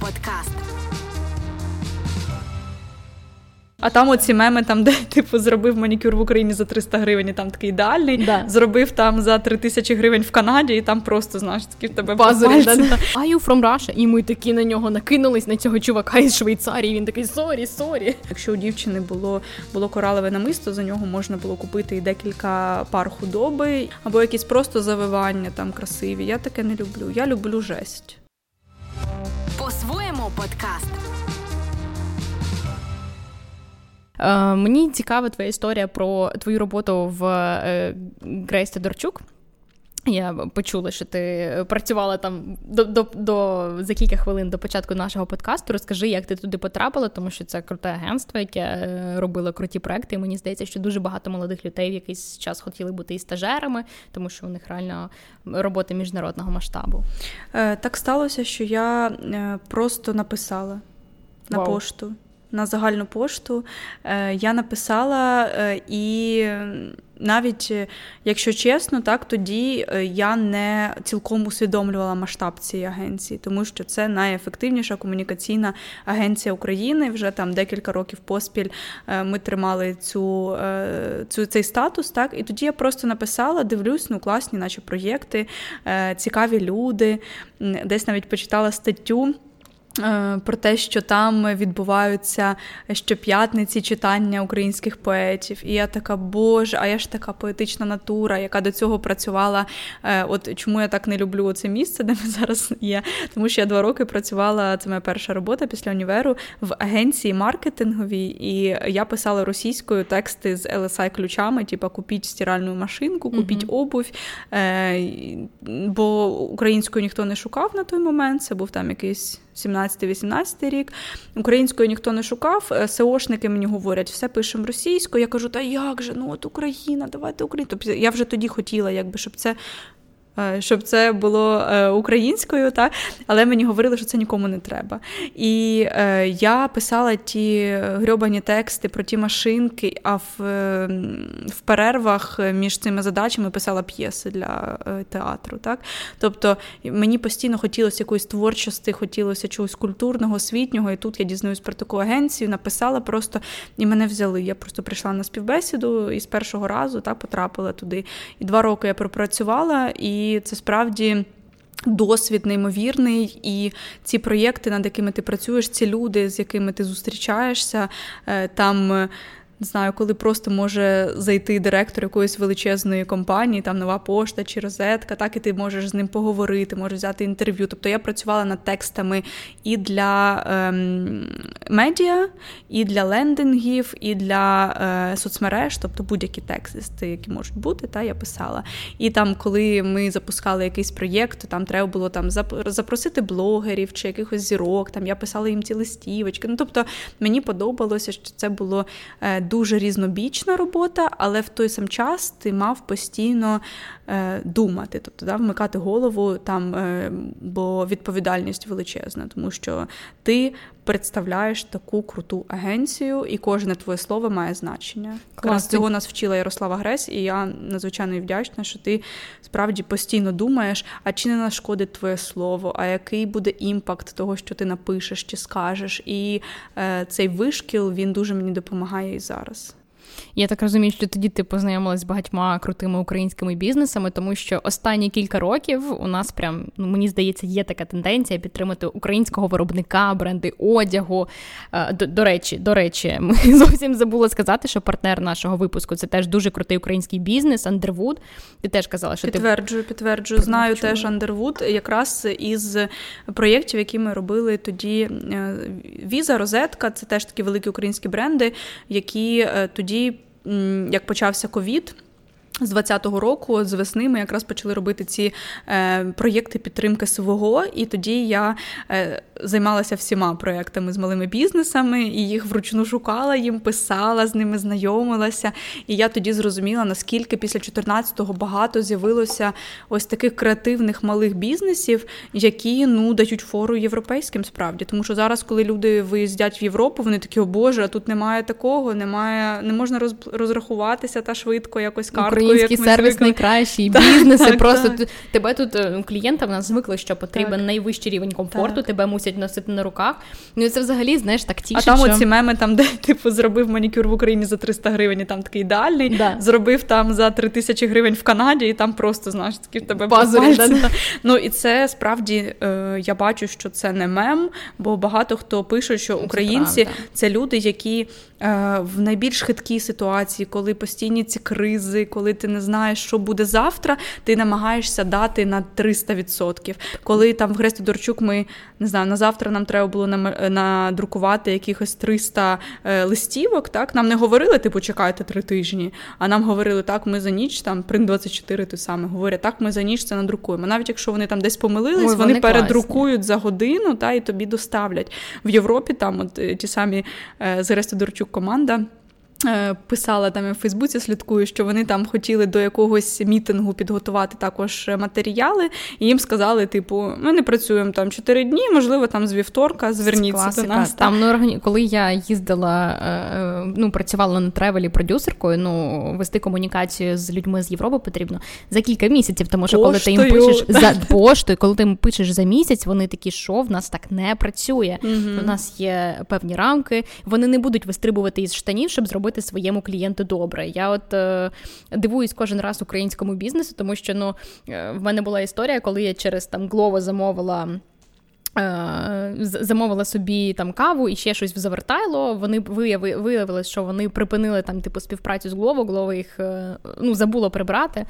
подкаст. А там оці меми, там, де типу зробив манікюр в Україні за 300 гривень, і там такий ідеальний. Да. Зробив там за 3 тисячі гривень в Канаді, і там просто знаєш, такі в тебе да, да. да. Are you from Russia? І ми такі на нього накинулись на цього чувака із Швейцарії. Він такий sorry, sorry. Якщо у дівчини було було коралеве намисто, за нього можна було купити і декілька пар худоби, або якісь просто завивання там красиві. Я таке не люблю. Я люблю жесть. По-своєму подкаст. Е, мені цікава твоя історія про твою роботу в е, Грейс Тодорчук. Я почула, що ти працювала там до, до, до за кілька хвилин до початку нашого подкасту. Розкажи, як ти туди потрапила, тому що це круте агентство, яке робило круті проекти. І мені здається, що дуже багато молодих людей в якийсь час хотіли бути і стажерами, тому що у них реально роботи міжнародного масштабу. Е, так сталося, що я е, просто написала на Вау. пошту. На загальну пошту Е, я написала, е, і навіть, е, якщо чесно, так тоді я не цілком усвідомлювала масштаб цієї агенції, тому що це найефективніша комунікаційна агенція України. Вже там декілька років поспіль ми тримали цю, цю цей статус. Так, і тоді я просто написала, дивлюсь, ну класні, наче проєкти, цікаві люди. Десь навіть почитала статтю. Е, Про те, що там відбуваються щоп'ятниці читання українських поетів. І я така, боже, а я ж така поетична натура, яка до цього працювала. Е, От чому я так не люблю це місце, де ми зараз є. Тому що я два роки працювала, це моя перша робота після універу в агенції маркетинговій, і я писала російською тексти з LSI ключами, типу купіть стиральну машинку, купіть Мгм. обувь. Е, Бо українською ніхто не шукав на той момент. Це був там якийсь 17-18 рік. Українською ніхто не шукав. Е, СОшники мені говорять, все пишемо російською. Я кажу, та як же? Ну от Україна, давайте Україну. Тобто я вже тоді хотіла, якби щоб це. Е, Щоб це було е, українською, так? але мені говорили, що це нікому не треба. І е, я писала ті грьобані тексти про ті машинки, а в, е, в перервах між цими задачами писала п'єси для театру. Так? Тобто мені постійно хотілося якоїсь творчості, хотілося чогось культурного, освітнього. І тут я дізнаюсь про таку агенцію, написала просто, і мене взяли. Я просто прийшла на співбесіду і з першого разу так, потрапила туди. І два роки я пропрацювала, і це справді. Досвід неймовірний, і ці проєкти, над якими ти працюєш, ці люди, з якими ти зустрічаєшся, е, там. Не знаю, коли просто може зайти директор якоїсь величезної компанії, там нова пошта чи розетка, так і ти можеш з ним поговорити, можеш взяти інтерв'ю. Тобто я працювала над текстами і для ем, медіа, і для лендингів, і для е, соцмереж, тобто будь-які тексти, які можуть бути, та я писала. І там, коли ми запускали якийсь проєкт, то там треба було там запросити блогерів чи якихось зірок. Там я писала їм ці листівочки. Ну тобто мені подобалося, що це було е, дуже різнобічна робота, але в той сам час ти мав постійно е, думати, тобто да, вмикати голову там, е, бо відповідальність величезна, тому що ти представляєш таку круту агенцію, і кожне твоє слово має значення. Якраз цього нас вчила Ярослава Гресь, і я надзвичайно вдячна, що ти справді постійно думаєш, а чи не нашкодить твоє слово, а який буде імпакт того, що ти напишеш чи скажеш. І е, цей вишкіл він дуже мені допомагає і зараз. Я так розумію, що тоді ти познайомилась з багатьма крутими українськими бізнесами, тому що останні кілька років у нас прям ну мені здається є така тенденція підтримати українського виробника, бренди одягу. Е, До, до речі, до речі, ми зовсім забула сказати, що партнер нашого випуску це теж дуже крутий український бізнес. Underwood. Ти теж казала, що ти Підтверджую, підтверджую. Знаю Чула. теж Underwood, якраз із проєктів, які ми робили тоді. е, Віза, Розетка це теж такі великі українські бренди, які е, тоді, як почався ковід. З 20-го року, з весни, ми якраз почали робити ці е, проєкти підтримки свого, і тоді я е, займалася всіма проєктами з малими бізнесами, і їх вручну шукала їм, писала, з ними знайомилася. І я тоді зрозуміла, наскільки після 14-го багато з'явилося ось таких креативних малих бізнесів, які ну дають фору європейським справді. Тому що зараз, коли люди виїздять в Європу, вони такі, о Боже, а тут немає такого, немає, не можна роз, розрахуватися та швидко якось карткою. Український як сервіс звикли. найкращий, Так, бізнеси. так, просто так. тебе тут е, клієнта в нас звикли, що потрібен Так. найвищий рівень комфорту. Так. Тебе мусять хочуть носити на руках. Ну і це взагалі, знаєш, так тішить, А там що... оці меми, там, де типу зробив манікюр в Україні за 300 гривень, і там такий ідеальний, да. зробив там за 3 тисячі гривень в Канаді, і там просто знаєш, такі в тебе Пазурі, да, да. Ну і це справді е, я бачу, що це не мем, бо багато хто пише, що українці це, це люди, які е, в найбільш хиткій ситуації, коли постійні ці кризи, коли ти не знаєш, що буде завтра, ти намагаєшся дати на 300%. Коли там в Гресті Дорчук ми не знаю, на завтра нам треба було надрукувати якихось 300 е, листівок. Так нам не говорили, типу, чекайте три тижні. А нам говорили, так, ми за ніч там прин 24 той саме говорять, так, ми за ніч це надрукуємо. Навіть якщо вони там десь помилились, Ой, вони, вони передрукують за годину та і тобі доставлять в Європі. Там от е, ті самі е, з Дорчук команда. Е, писала там я в Фейсбуці, слідкую, що вони там хотіли до якогось мітингу підготувати також матеріали, і їм сказали: типу, ми не працюємо там чотири дні, можливо, там з вівторка зверніться до нас. Там ну, коли я їздила, е, е, ну працювала на тревелі продюсеркою, ну вести комунікацію з людьми з Європи потрібно за кілька місяців. Тому що Поштою. коли ти їм пишеш за поштою, коли ти їм пишеш за місяць, вони такі, що в нас так не працює. Угу. У нас є певні рамки, вони не будуть вистрибувати із штанів, щоб зробити робити своєму клієнту добре. Я от е, дивуюсь кожен раз українському бізнесу, тому що ну, е, в мене була історія, коли я через там Glovo замовила. Е, замовила собі там каву і ще щось в завертайло. Вони виявили, що вони припинили там типу співпрацю з Глово, Glovo їх е, ну, забуло прибрати.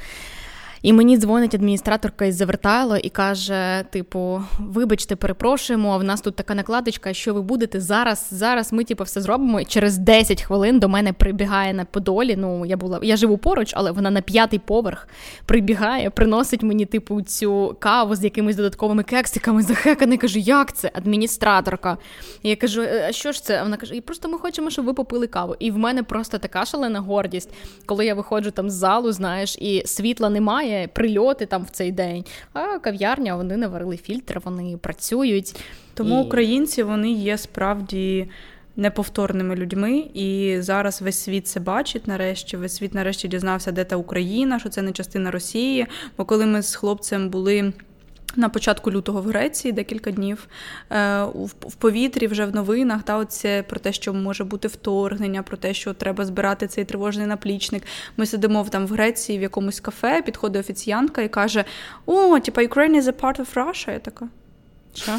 І мені дзвонить адміністраторка із Завертайло і каже: типу, вибачте, перепрошуємо, а в нас тут така накладочка, що ви будете зараз. Зараз ми типу, все зробимо. І через 10 хвилин до мене прибігає на Подолі. Ну, я була, я живу поруч, але вона на п'ятий поверх прибігає, приносить мені, типу, цю каву з якимись додатковими кексиками. Захеканий каже, як це? Адміністраторка. І я кажу, «Е, а що ж це? Вона каже: і просто ми хочемо, щоб ви попили каву. І в мене просто така шалена гордість, коли я виходжу там з залу, знаєш, і світла немає немає прильоти там в цей день. А кав'ярня вони наварили фільтр, вони працюють. Тому і... українці вони є справді. Неповторними людьми, і зараз весь світ це бачить. Нарешті весь світ нарешті дізнався, де та Україна, що це не частина Росії. Бо коли ми з хлопцем були на початку лютого в Греції декілька днів е, в повітрі вже в новинах та оце про те, що може бути вторгнення, про те, що треба збирати цей тривожний наплічник. Ми сидимо там в Греції в якомусь кафе, підходить офіціянка і каже: О, типа Ukraine is a part of Russia. Я така. Що?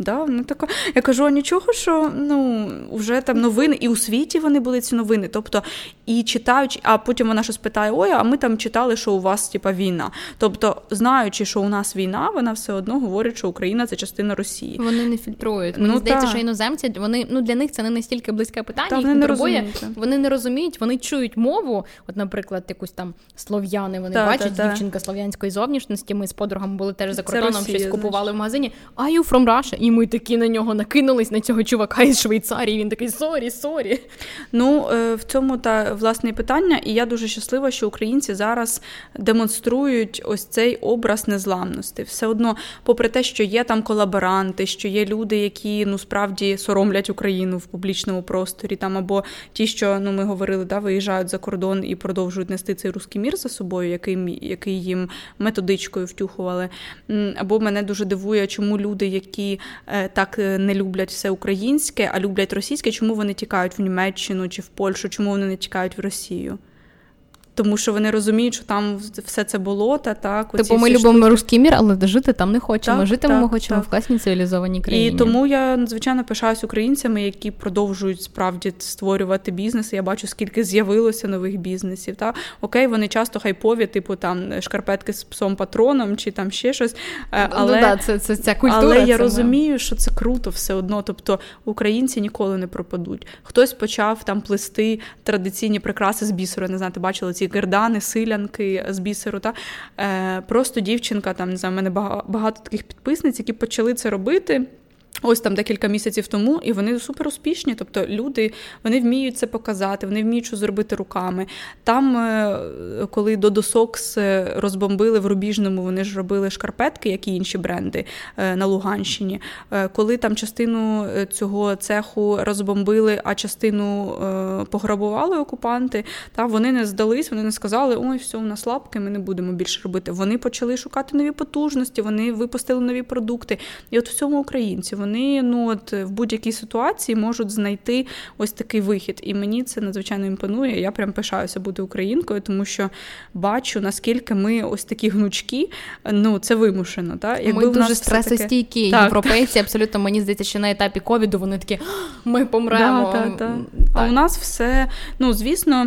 Да, ну тако. Я кажу, а нічого, що ну вже там новини, і у світі вони були ці новини. Тобто, і читаючи, а потім вона щось питає: Ой, а ми там читали, що у вас типа війна. Тобто, знаючи, що у нас війна, вона все одно говорить, що Україна це частина Росії. Вони не фільтрують. Мені ну, здається, та. що іноземці вони ну для них це не настільки близьке питання. Та, їх вони не турбує. Вони не розуміють, вони чують мову. От, наприклад, якусь там слов'яни вони та, бачать дівчинка слов'янської зовнішності. Ми з подругами були теж за кордоном, щось купували в магазині. Are you from Russia? Ми такі на нього накинулись на цього чувака із Швейцарії. Він такий sorry, sorry. Ну е, в цьому та власне питання, і я дуже щаслива, що українці зараз демонструють ось цей образ незламності. Все одно, попри те, що є там колаборанти, що є люди, які ну справді соромлять Україну в публічному просторі, там або ті, що ну ми говорили, да, виїжджають за кордон і продовжують нести цей русський мір за собою, який, який їм методичкою втюхували. Або мене дуже дивує, чому люди, які так е, не люблять все українське, а люблять російське, чому вони тікають в Німеччину чи в Польщу, чому вони не тікають в Росію? Тому що вони розуміють, що там все це болото. Так, Типу ми любимо штуки. русський мір, але жити там не хочемо. Так, жити так, ми хочемо так. в класній цивілізованій країні. І тому я надзвичайно пишаюсь українцями, які продовжують справді створювати бізнес. Я бачу, скільки з'явилося нових бізнесів. Так? Окей, вони часто хайпові, типу там шкарпетки з псом патроном чи там ще щось. Е, ну але ну, да, це, це ця культура. Але я розумію, що це круто все одно. Тобто українці ніколи не пропадуть. Хтось почав там плести традиційні прикраси з бісеру. Не знаю, ти бачили ці гердани, силянки з бісеру. Та? Е, Просто дівчинка, там не знаю, в мене багато таких підписниць, які почали це робити. Ось там декілька місяців тому, і вони супер успішні. Тобто люди вони вміють це показати, вони вміють що зробити руками. Там, е, коли Socks е, розбомбили в Рубіжному, вони ж робили шкарпетки, як і інші бренди е, на Луганщині. Коли там частину цього цеху розбомбили, а частину пограбували окупанти, та вони не здались, вони не сказали, ой, все, у нас лапки, ми не будемо більше робити. Вони почали шукати нові потужності, вони випустили нові продукти. І от в цьому українці. Вони ну от в будь-якій ситуації можуть знайти ось такий вихід. І мені це надзвичайно імпонує. Я прям пишаюся бути українкою, тому що бачу, наскільки ми ось такі гнучкі, ну це вимушено. Та? Якби ми дуже стресостійкі таке... європейці, абсолютно мені здається, що на етапі ковіду вони такі ми помремо. Да, да, да. А у нас все, ну звісно.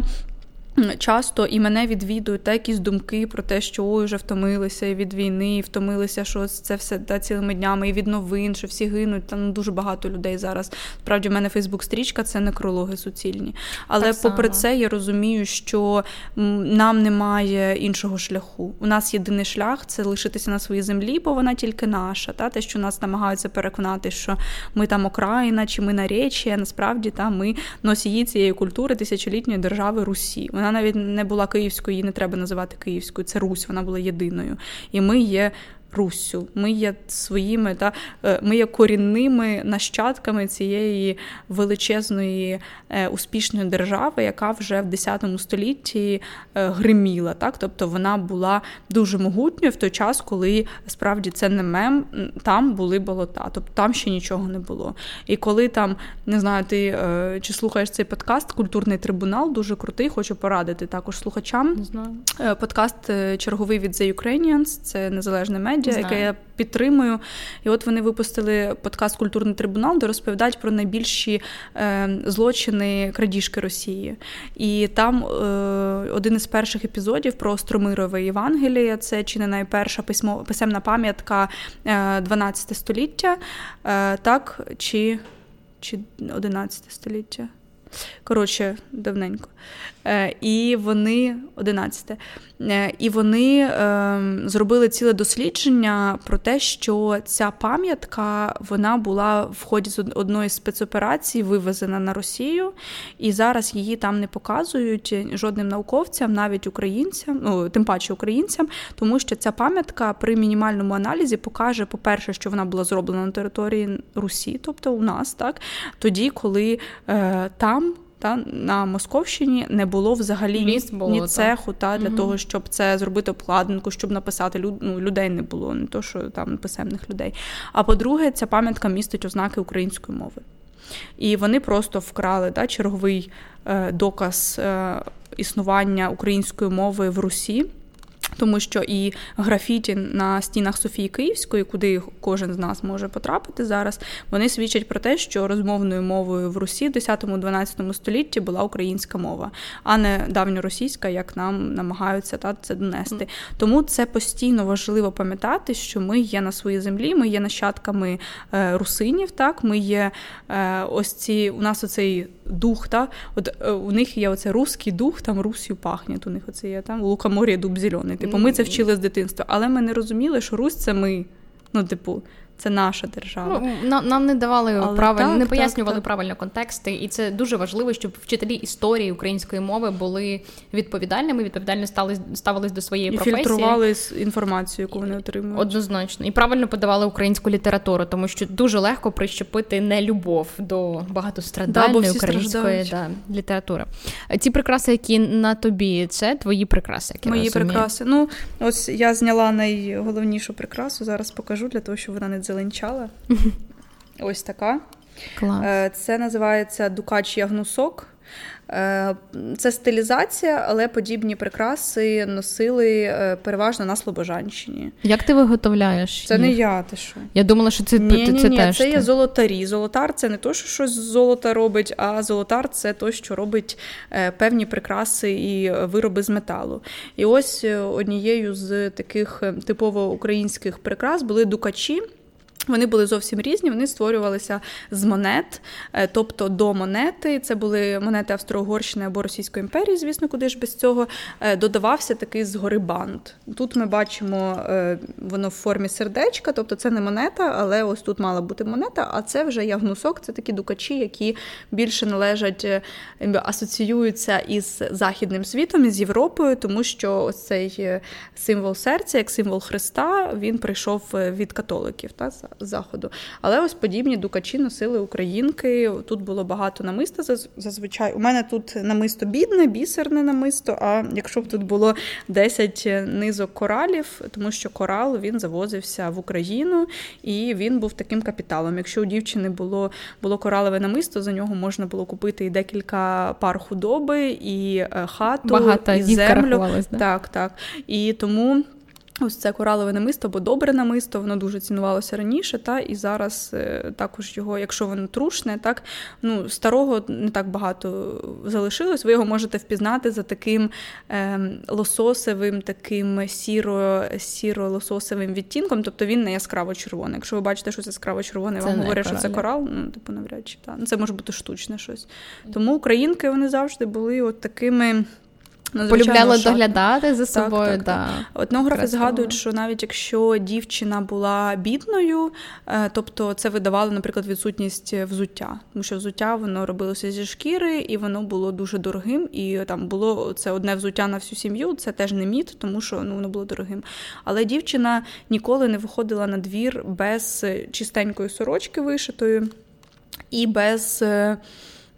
Часто і мене відвідують та якісь думки про те, що ой, вже втомилися від війни, і втомилися, що це все та цілими днями, і від новин, що всі гинуть. Там дуже багато людей зараз. Справді, в мене Фейсбук-стрічка це некрологи суцільні. Але попри це, я розумію, що нам немає іншого шляху. У нас єдиний шлях це лишитися на своїй землі, бо вона тільки наша. Та те, що нас намагаються переконати, що ми там Окраїна чи ми на речі, а насправді та ми носії цієї культури тисячолітньої держави Русі. Вона навіть не була київською, її не треба називати київською. Це Русь, вона була єдиною. І ми є Руссю. Ми є своїми, та е, ми є корінними нащадками цієї величезної е, успішної держави, яка вже в 10 столітті е, гриміла. Так? Тобто вона була дуже могутньою в той час, коли справді це не мем, там були болота, тобто там ще нічого не було. І коли там не знаю, ти чи слухаєш цей подкаст, культурний трибунал дуже крутий. Хочу порадити також слухачам. Не знаю. Подкаст черговий від The Ukrainians, це незалежне медіа медіа, яке я підтримую. І от вони випустили подкаст Культурний трибунал, де розповідають про найбільші е, злочини крадіжки Росії. І там е, один із перших епізодів про Стромирове Євангеліє. Це чи не найперша письмо, писемна пам'ятка е, 12 століття, е, так, чи, чи 11 століття. Коротше, давненько. Е, І вони 11. Е, і вони е, зробили ціле дослідження про те, що ця пам'ятка вона була в ході з одної з спецоперацій вивезена на Росію, і зараз її там не показують жодним науковцям, навіть українцям, ну тим паче українцям, тому що ця пам'ятка при мінімальному аналізі покаже, по-перше, що вона була зроблена на території Русі, тобто у нас, так тоді, коли е, там та на Московщині не було взагалі ні, було, ні цеху та для угу. того, щоб це зробити обкладинку, щоб написати люд, ну, людей не було, не то що там писемних людей. А по-друге, ця пам'ятка містить ознаки української мови. І вони просто вкрали та, черговий е, доказ е, існування української мови в Русі. Тому що і графіті на стінах Софії Київської, куди кожен з нас може потрапити зараз, вони свідчать про те, що розмовною мовою в Русі в 10-12 столітті була українська мова, а не давньоросійська, як нам намагаються та це донести. Тому це постійно важливо пам'ятати, що ми є на своїй землі, ми є нащадками е, русинів. Так, ми є е, ось ці у нас оцей дух. Та от е, у них є оце русський дух, там Русію пахне. У них оце є там лукомор'я дуб зелений. Типу, ми це вчили з дитинства, але ми не розуміли, що Русь це ми. Ну, типу, це наша держава. Ну, нам, нам не давали Але так, не пояснювали так, правильно контексти, і це дуже важливо, щоб вчителі історії української мови були відповідальними, відповідально стали ставились до своєї і професії. фільтрували інформацію, яку вони отримують. Однозначно, і правильно подавали українську літературу, тому що дуже легко прищепити нелюбов до багатострадальної да, української да, літератури. Ці прикраси, які на тобі, це твої прикраси. Які Мої прикраси. Ну ось я зняла найголовнішу прикрасу. Зараз покажу для того, щоб вона не зеленчала. Ось така. Клас. Е, це називається Дукач Ягнусок. Е, це стилізація, але подібні прикраси носили е, переважно на Слобожанщині. Як ти виготовляєш? Це їх? не я, ти що? Я думала, що це ні, це, ні, ні, теж. Це є золотарі. Золотар це не то, що щось з золота робить, а золотар це то, що робить певні прикраси і вироби з металу. І ось однією з таких типово українських прикрас були дукачі. Вони були зовсім різні, вони створювалися з монет, е, тобто до монети. Це були монети Австро-Угорщини або Російської імперії, звісно, куди ж без цього е, додавався такий згори бант. Тут ми бачимо е, воно в формі сердечка, тобто це не монета, але ось тут мала бути монета, а це вже ягнусок, це такі дукачі, які більше належать, асоціюються із західним світом, із Європою, тому що ось цей символ серця, як символ Христа, він прийшов від католиків. Та? Заходу. Але ось подібні дукачі носили українки. Тут було багато намиста зазвичай. У мене тут намисто бідне, бісерне намисто. А якщо б тут було 10 низок коралів, тому що корал він завозився в Україну і він був таким капіталом. Якщо у дівчини було було коралове намисто, за нього можна було купити і декілька пар худоби, і е, хату, Багато і землю. Да? Так, так. І тому. Ось це коралове намисто або добре намисто, воно дуже цінувалося раніше, та і зараз е, також його, якщо воно трушне, так ну старого не так багато залишилось. Ви його можете впізнати за таким е, лососевим, таким сіро сіро лососевим відтінком, тобто він не яскраво червоний. Якщо ви бачите, що це яскраво червоне, вам говорять, що це корал, ну типу навряд чи та. Ну, це може бути штучне щось. Тому українки вони завжди були от такими. Полюбляли доглядати за собою. Так, да. Етнографи згадують, що навіть якщо дівчина була бідною, е, тобто це видавало, наприклад, відсутність взуття, тому що взуття воно робилося зі шкіри, і воно було дуже дорогим. І там було це одне взуття на всю сім'ю. Це теж не міт, тому що ну воно було дорогим. Але дівчина ніколи не виходила на двір без чистенької сорочки вишитої і без.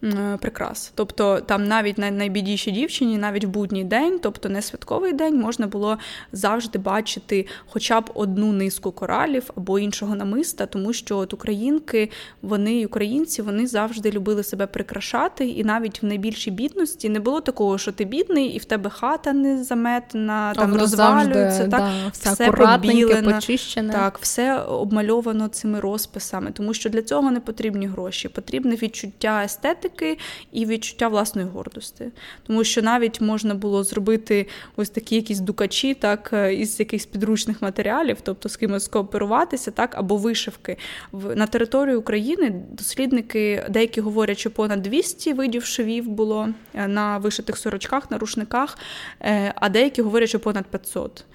Е, прикрас. Тобто там навіть на найбідішій дівчині, навіть в будній день, тобто не святковий день, можна було завжди бачити хоча б одну низку коралів або іншого намиста, тому що от українки, вони українці, вони завжди любили себе прикрашати, і навіть в найбільшій бідності не було такого, що ти бідний, і в тебе хата не заметена, там розвалюється, завжди, так да, все, все побілено, почищене. Так, все обмальовано цими розписами, тому що для цього не потрібні гроші, потрібне відчуття естетики естетики і відчуття власної гордості. Тому що навіть можна було зробити ось такі якісь дукачі, так, е, із якихось підручних матеріалів, тобто з кимось скооперуватися, так, або вишивки. На території України дослідники деякі говорять, що понад 200 видів швів було е, на вишитих сорочках, на рушниках, е, а деякі говорять, що понад 500.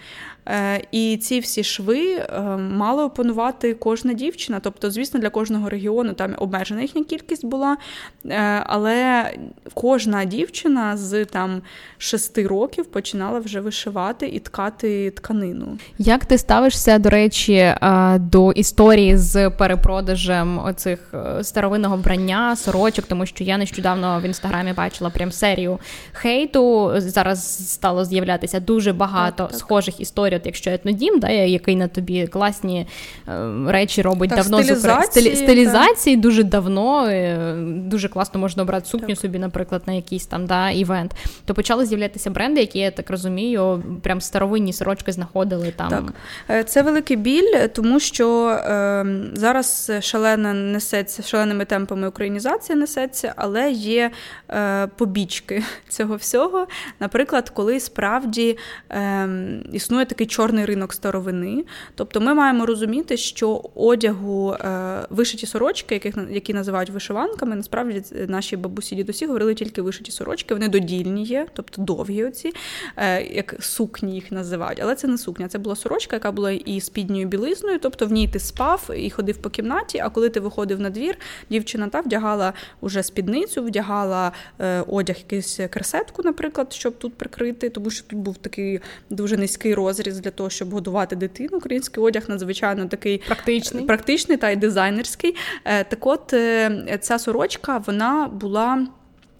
Е, і ці всі шви е, мала опанувати кожна дівчина. Тобто, звісно, для кожного регіону там обмежена їхня кількість була, е, але кожна дівчина з там шести років починала вже вишивати і ткати тканину. Як ти ставишся, до речі, до історії з перепродажем оцих старовинного вбрання, сорочок, тому що я нещодавно в інстаграмі бачила прям серію хейту. Зараз стало з'являтися дуже багато так, так. схожих історій історію, якщо етнодім, да, який на тобі класні е, речі робить так, давно стилізації, Стилі, стилізації дуже давно, е, дуже класно можна обрати сукню так. собі, наприклад, на якийсь там да, івент. То почали з'являтися бренди, які я так розумію, прям старовинні сорочки знаходили там. Так. Е, це великий біль, тому що е, зараз шалена несеться шаленими темпами українізація несеться, але є е, побічки цього всього. Наприклад, коли справді е, існує такий чорний ринок старовини. Тобто ми маємо розуміти, що одягу е, вишиті сорочки, яких які називають вишиванками, насправді наші бабусі дідусі говорили тільки вишиті сорочки, вони додільні є, тобто довгі оці, е, як сукні їх називають. Але це не сукня, це була сорочка, яка була і спідньою білизною, тобто в ній ти спав і ходив по кімнаті. А коли ти виходив на двір, дівчина та вдягала уже спідницю, вдягала е, одяг, якийсь кресетку, наприклад, щоб тут прикрити, тому що тут був такий дуже низький розмір розріз для того, щоб годувати дитину. Український одяг надзвичайно такий практичний практичний та й дизайнерський. Е, так от е, ця сорочка вона була.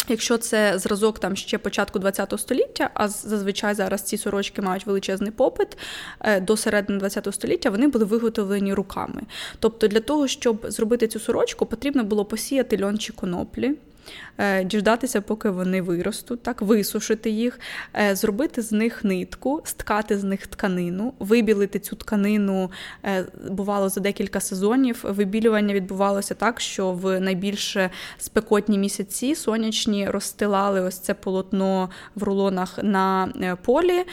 Якщо це зразок там ще початку ХХ століття, а зазвичай зараз ці сорочки мають величезний попит е, до середини ХХ століття, вони були виготовлені руками. Тобто, для того, щоб зробити цю сорочку, потрібно було посіяти льон чи коноплі. Е, діждатися, поки вони виростуть, так, висушити їх, е, зробити з них нитку, сткати з них тканину, вибілити цю тканину е, бувало за декілька сезонів. Вибілювання відбувалося так, що в найбільш спекотні місяці сонячні розстилали ось це полотно в рулонах на полі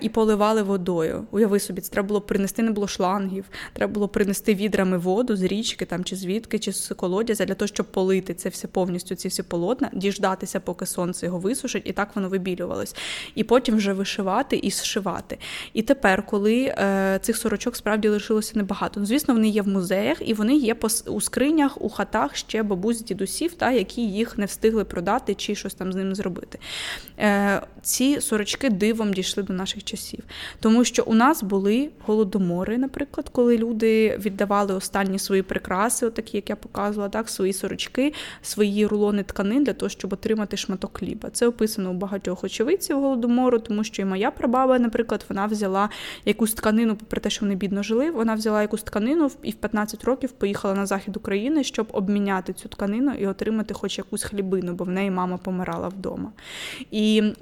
і поливали водою. Уяви собі, це треба було принести, не було шлангів, треба було принести відрами воду з річки там, чи звідки, чи з колодязя для того, щоб полити це все повністю. ці ці полотна, діждатися, поки сонце його висушить, і так воно вибілювалось. І потім вже вишивати і зшивати. І тепер, коли е, цих сорочок справді лишилося небагато. Ну, звісно, вони є в музеях і вони є у скринях, у хатах ще бабусь, дідусів, та, які їх не встигли продати чи щось там з ними зробити. Е, Ці сорочки дивом дійшли до наших часів. Тому що у нас були голодомори, наприклад, коли люди віддавали останні свої прикраси, такі, як я показувала, так, свої сорочки, свої рулони тканин для того, щоб отримати шматок хліба. Це описано у багатьох очевидців голодомору, тому що і моя прабаба, наприклад, вона взяла якусь тканину, попри те, що вони бідно жили, вона взяла якусь тканину і в 15 років поїхала на захід України, щоб обміняти цю тканину і отримати хоч якусь хлібину, бо в неї мама помирала вдома. І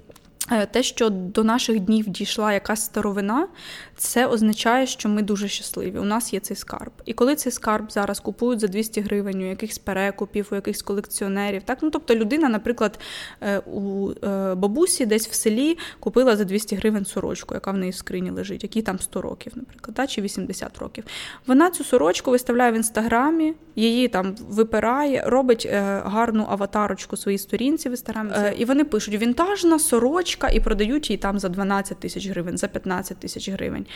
те, що до наших днів дійшла якась старовина, це означає, що ми дуже щасливі. У нас є цей скарб. І коли цей скарб зараз купують за 200 гривень у якихось перекупів, у якихось колекціонерів, так ну тобто людина, наприклад, е, у е, бабусі десь в селі купила за 200 гривень сорочку, яка в неї в скрині лежить, якій там 100 років, наприклад, так, чи 80 років. Вона цю сорочку виставляє в інстаграмі, її там випирає, робить гарну аватарочку своїй сторінці в інстаграмі. І вони пишуть: вінтажна сорочка сорочка, і продають її там за 12 тисяч гривень, за 15 тисяч гривень.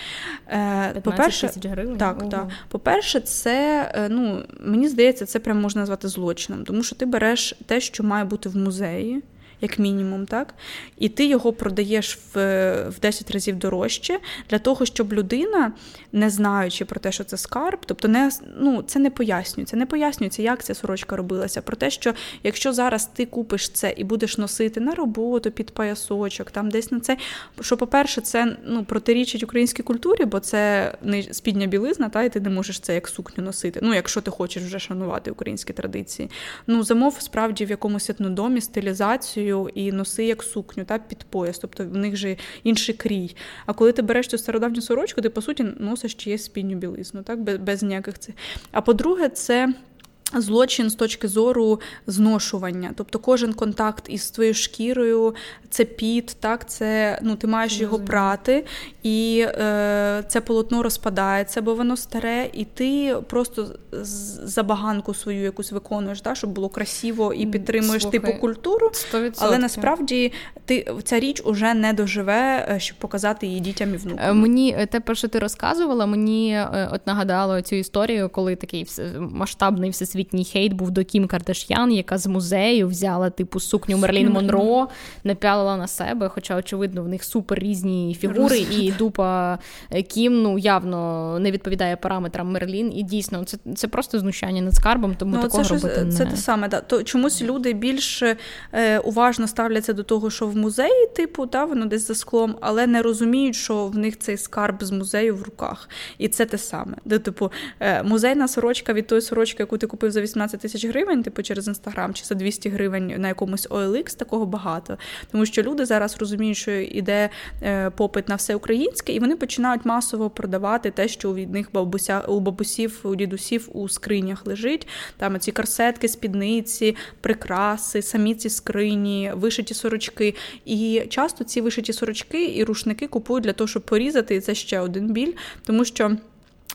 15 е, По-перше, тисяч гривень? Так, так. По-перше, це е, ну, мені здається, це прямо можна назвати злочином, тому що ти береш те, що має бути в музеї як мінімум, так? І ти його продаєш в в 10 разів дорожче для того, щоб людина, не знаючи про те, що це скарб, тобто не ну, це не пояснюється. Не пояснюється, як ця сорочка робилася. Про те, що якщо зараз ти купиш це і будеш носити на роботу під поясочок, там десь на це. Що, по-перше, це ну, протирічить українській культурі, бо це не спідня білизна, та і ти не можеш це як сукню носити. Ну, якщо ти хочеш вже шанувати українські традиції. Ну, замов справді в якомусь етнодомі стилізацію сукнею і носи як сукню та під пояс, тобто в них же інший крій. А коли ти береш цю стародавню сорочку, ти по суті носиш чиєсь спінню білизну, так без, без ніяких цих. А по-друге, це. Злочин з точки зору зношування, тобто кожен контакт із твоєю шкірою, це піт, так, це ну ти маєш його прати, і е, це полотно розпадається, бо воно старе, і ти просто забаганку свою якусь виконуєш, так, щоб було красиво і підтримуєш Слухай, типу культуру. 100%. Але насправді ти ця річ уже не доживе, е, щоб показати її дітям і внукам. Е, мені е, те, про що ти розказувала, мені от нагадало цю історію, коли такий масштабний всесвітній хейт був до Кім Кардаш'ян, яка з музею взяла типу сукню Мерлін Монро, напялила на себе. Хоча, очевидно, в них супер різні фігури, і дупа е, Кім ну явно не відповідає параметрам Мерлін. І дійсно, це це просто знущання над скарбом, тому ну, такого це робити ж, не... Це те саме. Да. То чомусь люди більш е, уважно ставляться до того, що в музеї, типу, та воно десь за склом, але не розуміють, що в них цей скарб з музею в руках. І це те саме. Де, типу, е, музейна сорочка від тої сорочки, яку ти купив за 18 тисяч гривень, типу через інстаграм, чи за 200 гривень на якомусь OLX, такого багато. Тому що люди зараз розуміють, що йде е, попит на все українське, і вони починають масово продавати те, що від них бабуся у бабусів, у дідусів у скринях лежить. Там ці корсетки, спідниці, прикраси, самі ці скрині, вишиті сорочки. І часто ці вишиті сорочки і рушники купують для того, щоб порізати, і це ще один біль, тому що.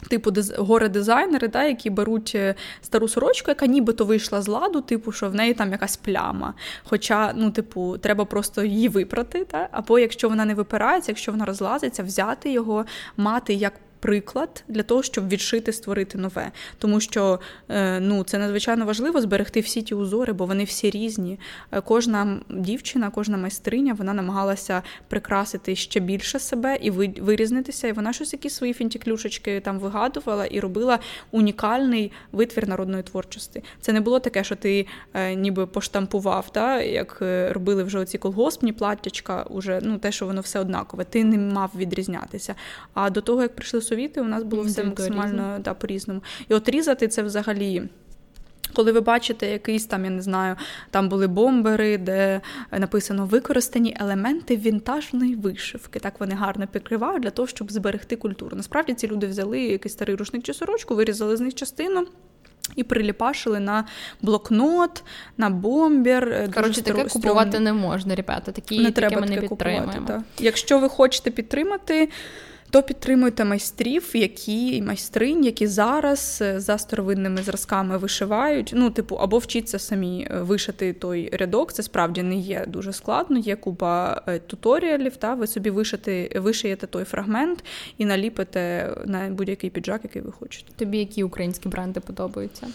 Типу, горе-дизайнери, да, які беруть е, стару сорочку, яка нібито вийшла з ладу, типу, що в неї там якась пляма. Хоча, ну, типу, треба просто її випрати. Да? Або якщо вона не випирається, якщо вона розлазиться, взяти його, мати як приклад для того, щоб відшити, створити нове. Тому що е, ну, це надзвичайно важливо зберегти всі ті узори, бо вони всі різні. Е, кожна дівчина, кожна майстриня вона намагалася прикрасити ще більше себе і вирізнитися. І вона щось якісь свої фінтіклюшечки там вигадувала і робила унікальний витвір народної творчості. Це не було таке, що ти е, ніби поштампував, та, як робили вже оці колгоспні платтячка, уже ну те, що воно все однакове. Ти не мав відрізнятися. А до того, як прийшли совіти, у нас було все максимально да, по-різному. І от різати це взагалі. Коли ви бачите якийсь там, я не знаю, там були бомбери, де написано використані елементи вінтажної вишивки. Так вони гарно підкривають для того, щоб зберегти культуру. Насправді ці люди взяли якийсь старий рушник чи сорочку, вирізали з них частину. І приліпашили на блокнот, на бомбер. Е, Коротше, таке купувати не можна, ребята. Такі, не таке треба ми не підтримуємо. Купувати, Якщо ви хочете підтримати то підтримуйте майстрів, які майстринь, які зараз е, за старовинними зразками вишивають. Ну, типу, або вчіться самі е, вишити той рядок. Це справді не є дуже складно. Є купа е, туторіалів. Та ви собі вишити, вишиєте той фрагмент і наліпите на будь-який піджак, який ви хочете. Тобі які українські бренди подобаються?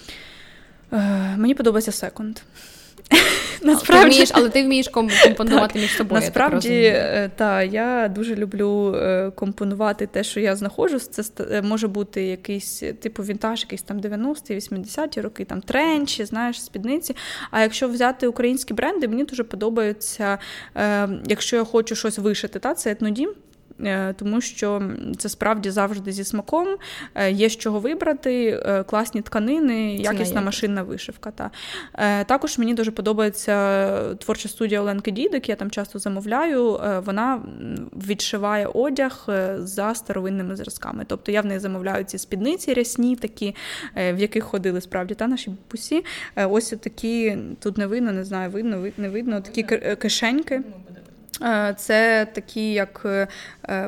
Мені подобається секонд. Насправді, ти вмієш, але ти вмієш компонувати так, між собою. Насправді, я та я дуже люблю е, компонувати те, що я знаходжу. Це е, може бути якийсь типу вінтаж, якийсь там 90-ті, 80-ті роки, там тренчі, знаєш, спідниці. А якщо взяти українські бренди, мені дуже подобається, е, якщо я хочу щось вишити, та це етнодім. Е, тому що це справді завжди зі смаком. Е, є з чого вибрати, е, класні тканини, якісна машинна вишивка. Та. Також мені дуже подобається творча студія Оленки Дідик, я там часто замовляю. Вона відшиває одяг за старовинними зразками. Тобто я в неї замовляю ці спідниці рясні, такі, в яких ходили справді та наші бабусі. Ось такі, тут не видно, не знаю, видно, не видно, такі кишеньки. Е, це такі, як е,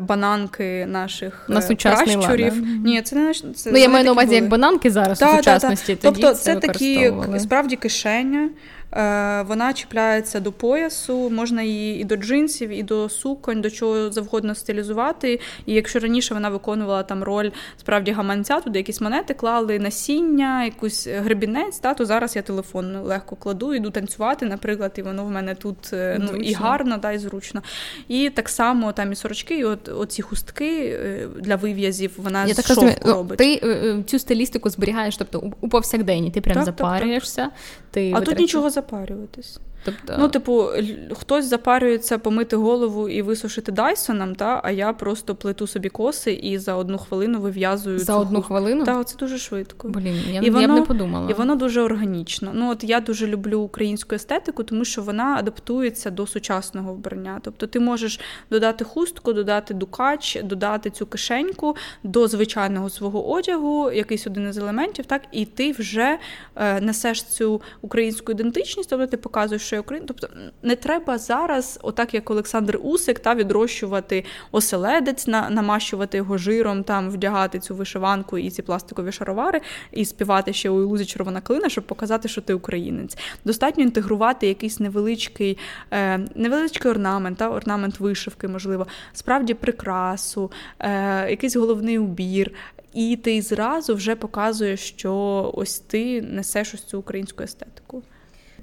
бананки наших на е, пращурів. Ні, це не наш це Ну, я маю на увазі як бананки зараз та, у сучасності. Та, та. Тобто це, це такі справді кишеня. Е, вона чіпляється до поясу, можна її і до джинсів, і до суконь, до чого завгодно стилізувати. І якщо раніше вона виконувала там роль справді гаманця, туди якісь монети клали, насіння, якусь гребінець, та, то зараз я телефон легко кладу, йду танцювати, наприклад, і воно в мене тут е, ну, і гарно, та, і зручно. І так само там і сорочки, і от оці хустки е, для вив'язів, вона я з так шовку ну, робить. Ти цю стилістику зберігаєш, тобто у повсякденні, ти прям так, запарюєшся. Так, ти А тут нічого запарюватись. Тобто... Ну, типу, хтось запарюється помити голову і висушити Дайсоном, та, а я просто плету собі коси і за одну хвилину вив'язую. За цю одну хвилину? Так, це дуже швидко. Блін, я, і воно, я б не подумала. І воно дуже органічно. Ну, от Я дуже люблю українську естетику, тому що вона адаптується до сучасного вбрання. Тобто ти можеш додати хустку, додати дукач, додати цю кишеньку до звичайного свого одягу, якийсь один із елементів, так, і ти вже е, несеш цю українську ідентичність, тобто ти показуєш що Україна. Тобто не треба зараз, отак як Олександр Усик, та відрощувати оселедець, на, намащувати його жиром, там вдягати цю вишиванку і ці пластикові шаровари, і співати ще у ілузі червона клина, щоб показати, що ти українець. Достатньо інтегрувати якийсь невеличкий е, невеличкий орнамент, та орнамент вишивки, можливо, справді прикрасу, е, якийсь головний убір. І ти зразу вже показуєш, що ось ти несеш ось цю українську естетику.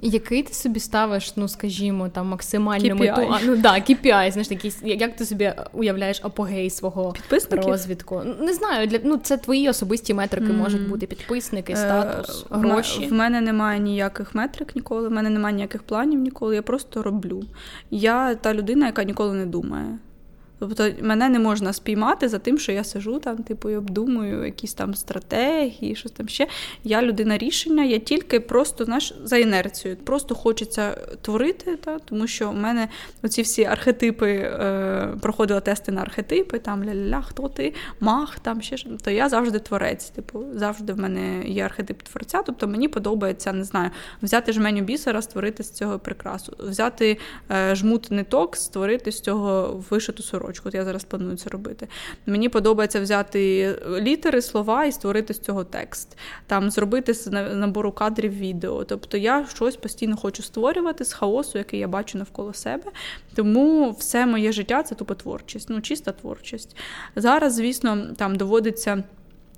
Який ти собі ставиш, ну скажімо, там максимальну мету? А, ну да, KPI, знаєш, якісь, як ти собі уявляєш апогей свого розвідку? Не знаю, для ну це твої особисті метрики mm. можуть бути підписники, е, статус, е, гроші. В мене немає ніяких метрик ніколи, в мене немає ніяких планів ніколи. Я просто роблю. Я та людина, яка ніколи не думає. Тобто мене не можна спіймати за тим, що я сижу там, типу, і обдумую якісь там стратегії, щось там ще. Я людина рішення, я тільки просто знаєш, за інерцією. Просто хочеться творити, та, тому що в мене оці всі архетипи е, проходила тести на архетипи, там ля-ля-ля, хто ти, мах, там ще ж. То я завжди творець. Типу, завжди в мене є архетип творця. Тобто мені подобається, не знаю, взяти жменю бісера, створити з цього прикрасу, взяти е, жмут ниток, створити з цього вишиту сорочку сорочку. От я зараз планую це робити. Мені подобається взяти літери, слова і створити з цього текст, там зробити з набору кадрів відео. Тобто я щось постійно хочу створювати з хаосу, який я бачу навколо себе. Тому все моє життя це тупо творчість, ну чиста творчість. Зараз, звісно, там доводиться.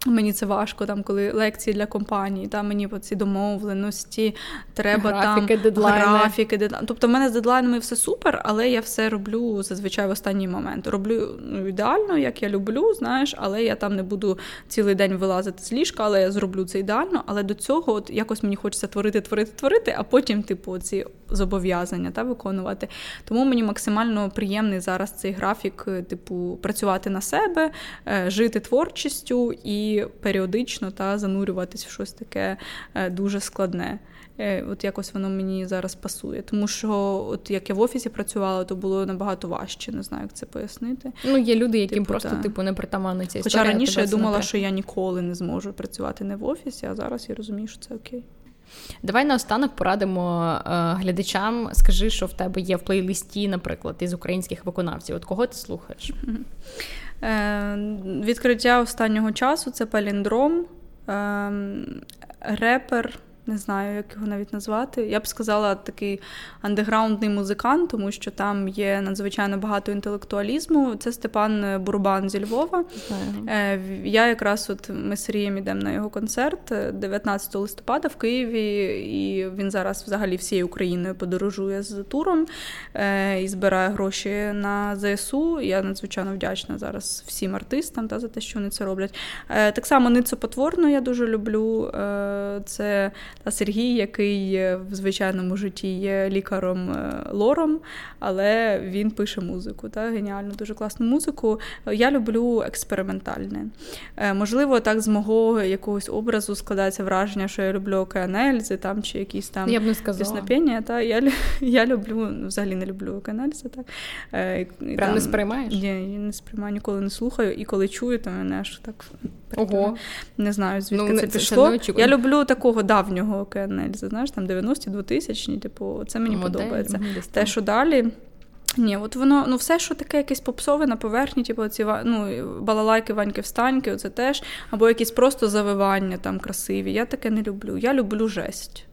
Мені це важко, там, коли лекції для компанії, там мені по ці домовленості, треба графіки, там дедлайни. графіки, дедлайни. Тобто в мене з дедлайнами все супер, але я все роблю зазвичай в останній момент. Роблю ну, ідеально, як я люблю, знаєш, але я там не буду цілий день вилазити з ліжка, але я зроблю це ідеально. Але до цього от якось мені хочеться творити, творити, творити, а потім, типу, ці зобов'язання та виконувати. Тому мені максимально приємний зараз цей графік, типу, працювати на себе, е, жити творчістю і періодично та занурюватись в щось таке е, дуже складне. Е, от якось воно мені зараз пасує. Тому що, от як я в офісі працювала, то було набагато важче. Не знаю, як це пояснити. Ну, є люди, яким типу, просто та. типу не притаманна ця історія. Хоча раніше я думала, що я ніколи не зможу працювати не в офісі, а зараз я розумію, що це окей. Давай наостанок порадимо е, глядачам. Скажи, що в тебе є в плейлисті, наприклад, із українських виконавців. От кого ти слухаєш? Е, Відкриття останнього часу це паліндром, е, репер не знаю, як його навіть назвати. Я б сказала такий андеграундний музикант, тому що там є надзвичайно багато інтелектуалізму. Це Степан Бурбан зі Львова. Знаю. Е, я якраз от ми з Сергієм йдемо на його концерт 19 листопада в Києві, і він зараз взагалі всією Україною подорожує з туром е, і збирає гроші на ЗСУ. Я надзвичайно вдячна зараз всім артистам та за те, що вони це роблять. Е, так само Ницо Потворно я дуже люблю. Це та Сергій, який в звичайному житті є лікаром-лором, е, але він пише музику. Та, Геніальну, дуже класну музику. Я люблю експериментальне. Е, можливо, так з мого якогось образу складається враження, що я люблю океанельзи там, чи якісь там я б не піснопіння. Та, я я люблю, взагалі не люблю океанельзи. Так. Е, Прям там, не сприймаєш? Ні, я не сприймаю, ніколи не слухаю, і коли чую, то мене аж так Ого. Не знаю, звідки ну, це пішло. Це я люблю такого давнього океанельза, знаєш, там 90-ті, 2000-ні, типу, це мені Модель, подобається. Те, що далі. Ні, от воно, ну все, що таке якесь попсове на поверхні, типу ці ну, балалайки, ваньки встаньки, оце теж, або якісь просто завивання там красиві. Я таке не люблю. Я люблю жесть.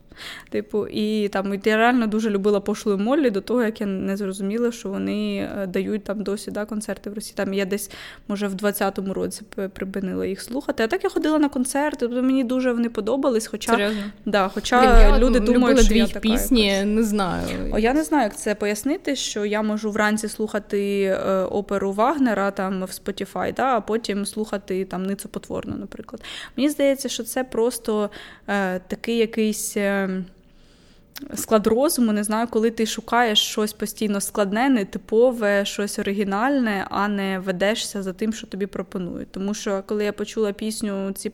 Типу, і там я реально дуже любила пошлу Моллі до того, як я не зрозуміла, що вони е, дають там досі да, концерти в Росії. Там я десь, може, в 20-му році припинила їх слухати. А так я ходила на концерти, тобто мені дуже вони подобались. Хоча Серйозно? Да, хоча Блін, люди думають, що я така пісні, якась. не знаю. О, я не знаю, як це пояснити, що я можу вранці слухати е, оперу Вагнера там в Spotify, да, а потім слухати там Ницу Потворну, наприклад. Мені здається, що це просто е, такий якийсь. Е, склад розуму, не знаю, коли ти шукаєш щось постійно складне, нетипове, щось оригінальне, а не ведешся за тим, що тобі пропонують. Тому що коли я почула пісню, ці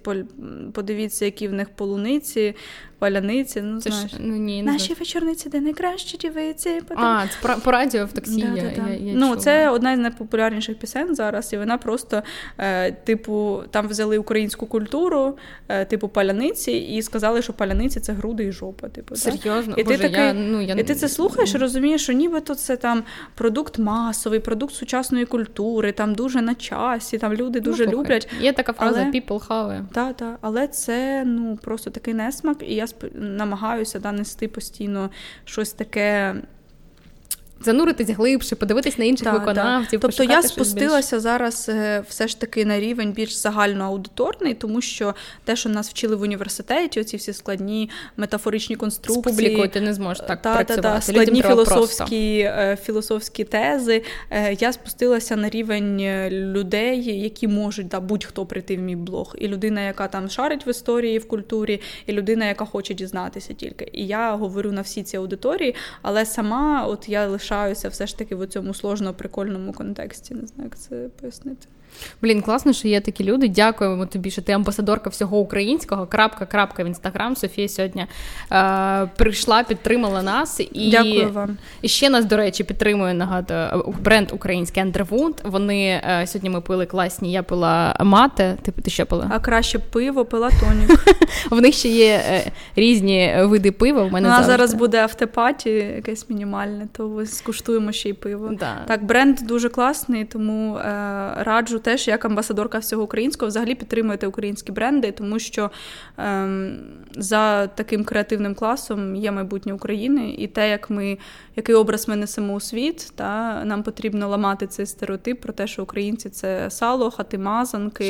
подивіться, які в них полуниці, паляниці. Ну, це знаєш. Ж, ну, ні, Наші не вечорниці, де найкращі дівиці. Потім... А, це по радіо в таксі. Да, я, да, я, я Ну, чула. Це одна з найпопулярніших пісень зараз, і вона просто, е, типу, там взяли українську культуру, е, типу паляниці, і сказали, що паляниці це груди і жопа. Типу, Серйозно? І Боже, ти такий, я, ну, я... і ти це слухаєш і розумієш, що нібито це там продукт масовий, продукт сучасної культури, там дуже на часі, там люди ну, дуже слухай. люблять. Є така фраза але... people have. Так, так, але це ну, просто такий несмак, і я намагаюся да, нести постійно щось таке зануритись глибше, подивитись на інших да, виконавців. Да. Тобто я спустилася більш... зараз е, все ж таки на рівень більш загальноаудиторний, тому що те, що нас вчили в університеті, оці всі складні метафоричні конструкції. З публікою ти не зможеш так та, працювати. Та, та, складні філософські е, філософські тези. Е, я спустилася на рівень людей, які можуть да, будь-хто прийти в мій блог. І людина, яка там шарить в історії, в культурі, і людина, яка хоче дізнатися тільки. І я говорю на всі ці аудиторії, але сама, от я лише залишаюся все ж таки в цьому сложно прикольному контексті. Не знаю, як це пояснити. Блін, класно, що є такі люди. Дякуємо тобі, що ти амбасадорка всього українського. Крапка, крапка в інстаграм. Софія сьогодні е, прийшла, підтримала нас і Дякую вам. І ще нас, до речі, підтримує нагадую, бренд український Underwood. Вони е, сьогодні ми пили класні. Я пила мате. Ти ти що пила? А краще пиво, пила тонік. В них ще є е, різні види пива. В мене У зараз буде автопаті, якесь мінімальне, то скуштуємо ще й пиво. Да. Так, бренд дуже класний, тому е, раджу теж як амбасадорка всього українського взагалі підтримуєте українські бренди, тому що ем, за таким креативним класом є майбутнє України, і те, як ми, який образ ми несемо у світ, та нам потрібно ламати цей стереотип про те, що українці це сало, хати мазанки,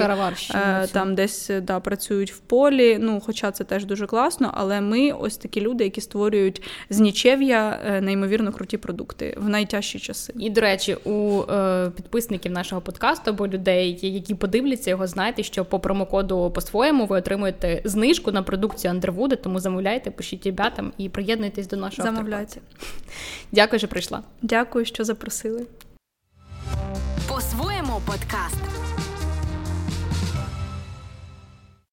е, там десь да, працюють в полі. Ну, хоча це теж дуже класно, але ми ось такі люди, які створюють з нічев'я е, неймовірно круті продукти в найтяжчі часи. І до речі, у е, підписників нашого подкасту або людей, які подивляться його, знаєте, що по промокоду по-своєму ви отримуєте знижку на продукцію Андервуда, тому замовляйте, пишіть ребятам і приєднуйтесь до нашого Замовляйте. Дякую, що прийшла. Дякую, що запросили. По-своєму подкаст.